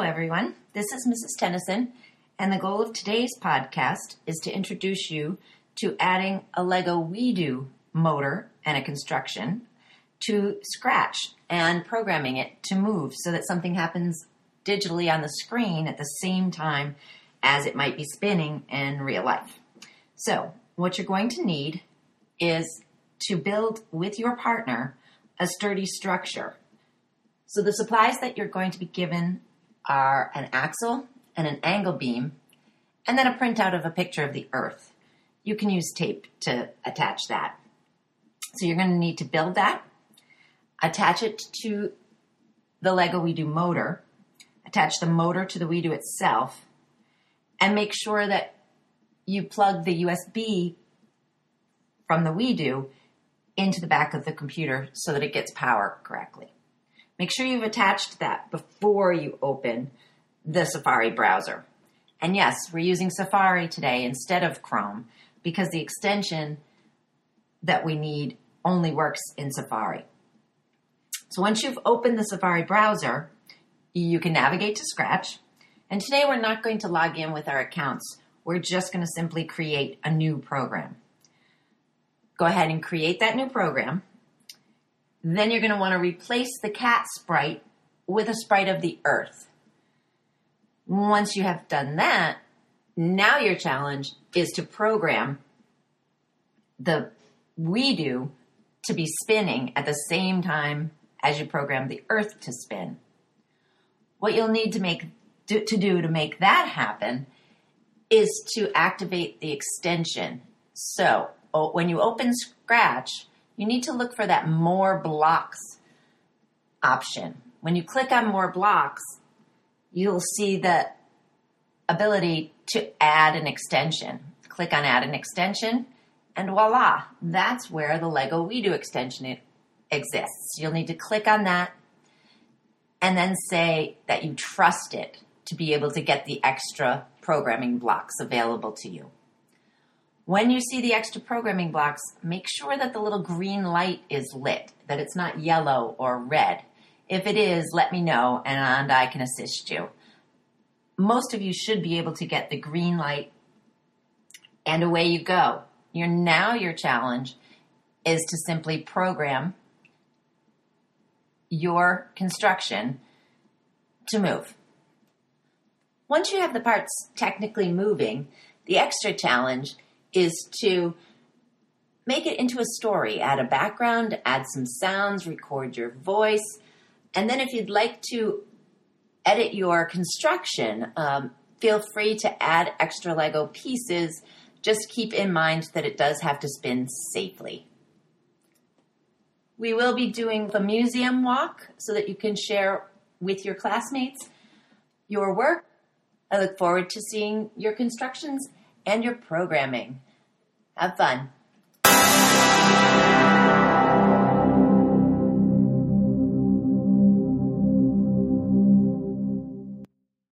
everyone. This is Mrs. Tennyson, and the goal of today's podcast is to introduce you to adding a Lego WeDo motor and a construction to Scratch and programming it to move so that something happens digitally on the screen at the same time as it might be spinning in real life. So, what you're going to need is to build with your partner a sturdy structure. So, the supplies that you're going to be given are an axle and an angle beam, and then a printout of a picture of the earth. You can use tape to attach that. So, you're going to need to build that, attach it to the Lego WeDo motor, attach the motor to the WeDo itself, and make sure that you plug the USB from the WeDo into the back of the computer so that it gets power correctly. Make sure you've attached that before you open the Safari browser. And yes, we're using Safari today instead of Chrome because the extension that we need only works in Safari. So once you've opened the Safari browser, you can navigate to Scratch. And today we're not going to log in with our accounts. We're just going to simply create a new program. Go ahead and create that new program. Then you're going to want to replace the cat sprite with a sprite of the earth. Once you have done that, now your challenge is to program the WeDo to be spinning at the same time as you program the earth to spin. What you'll need to make to do to make that happen is to activate the extension. So, when you open Scratch, you need to look for that more blocks option. When you click on more blocks, you'll see the ability to add an extension. Click on add an extension and voila, that's where the Lego WeDo extension exists. You'll need to click on that and then say that you trust it to be able to get the extra programming blocks available to you. When you see the extra programming blocks, make sure that the little green light is lit, that it's not yellow or red. If it is, let me know and I can assist you. Most of you should be able to get the green light and away you go. Your now your challenge is to simply program your construction to move. Once you have the parts technically moving, the extra challenge is to make it into a story. Add a background, add some sounds, record your voice, and then if you'd like to edit your construction, um, feel free to add extra Lego pieces. Just keep in mind that it does have to spin safely. We will be doing the museum walk so that you can share with your classmates your work. I look forward to seeing your constructions and your programming. Have fun.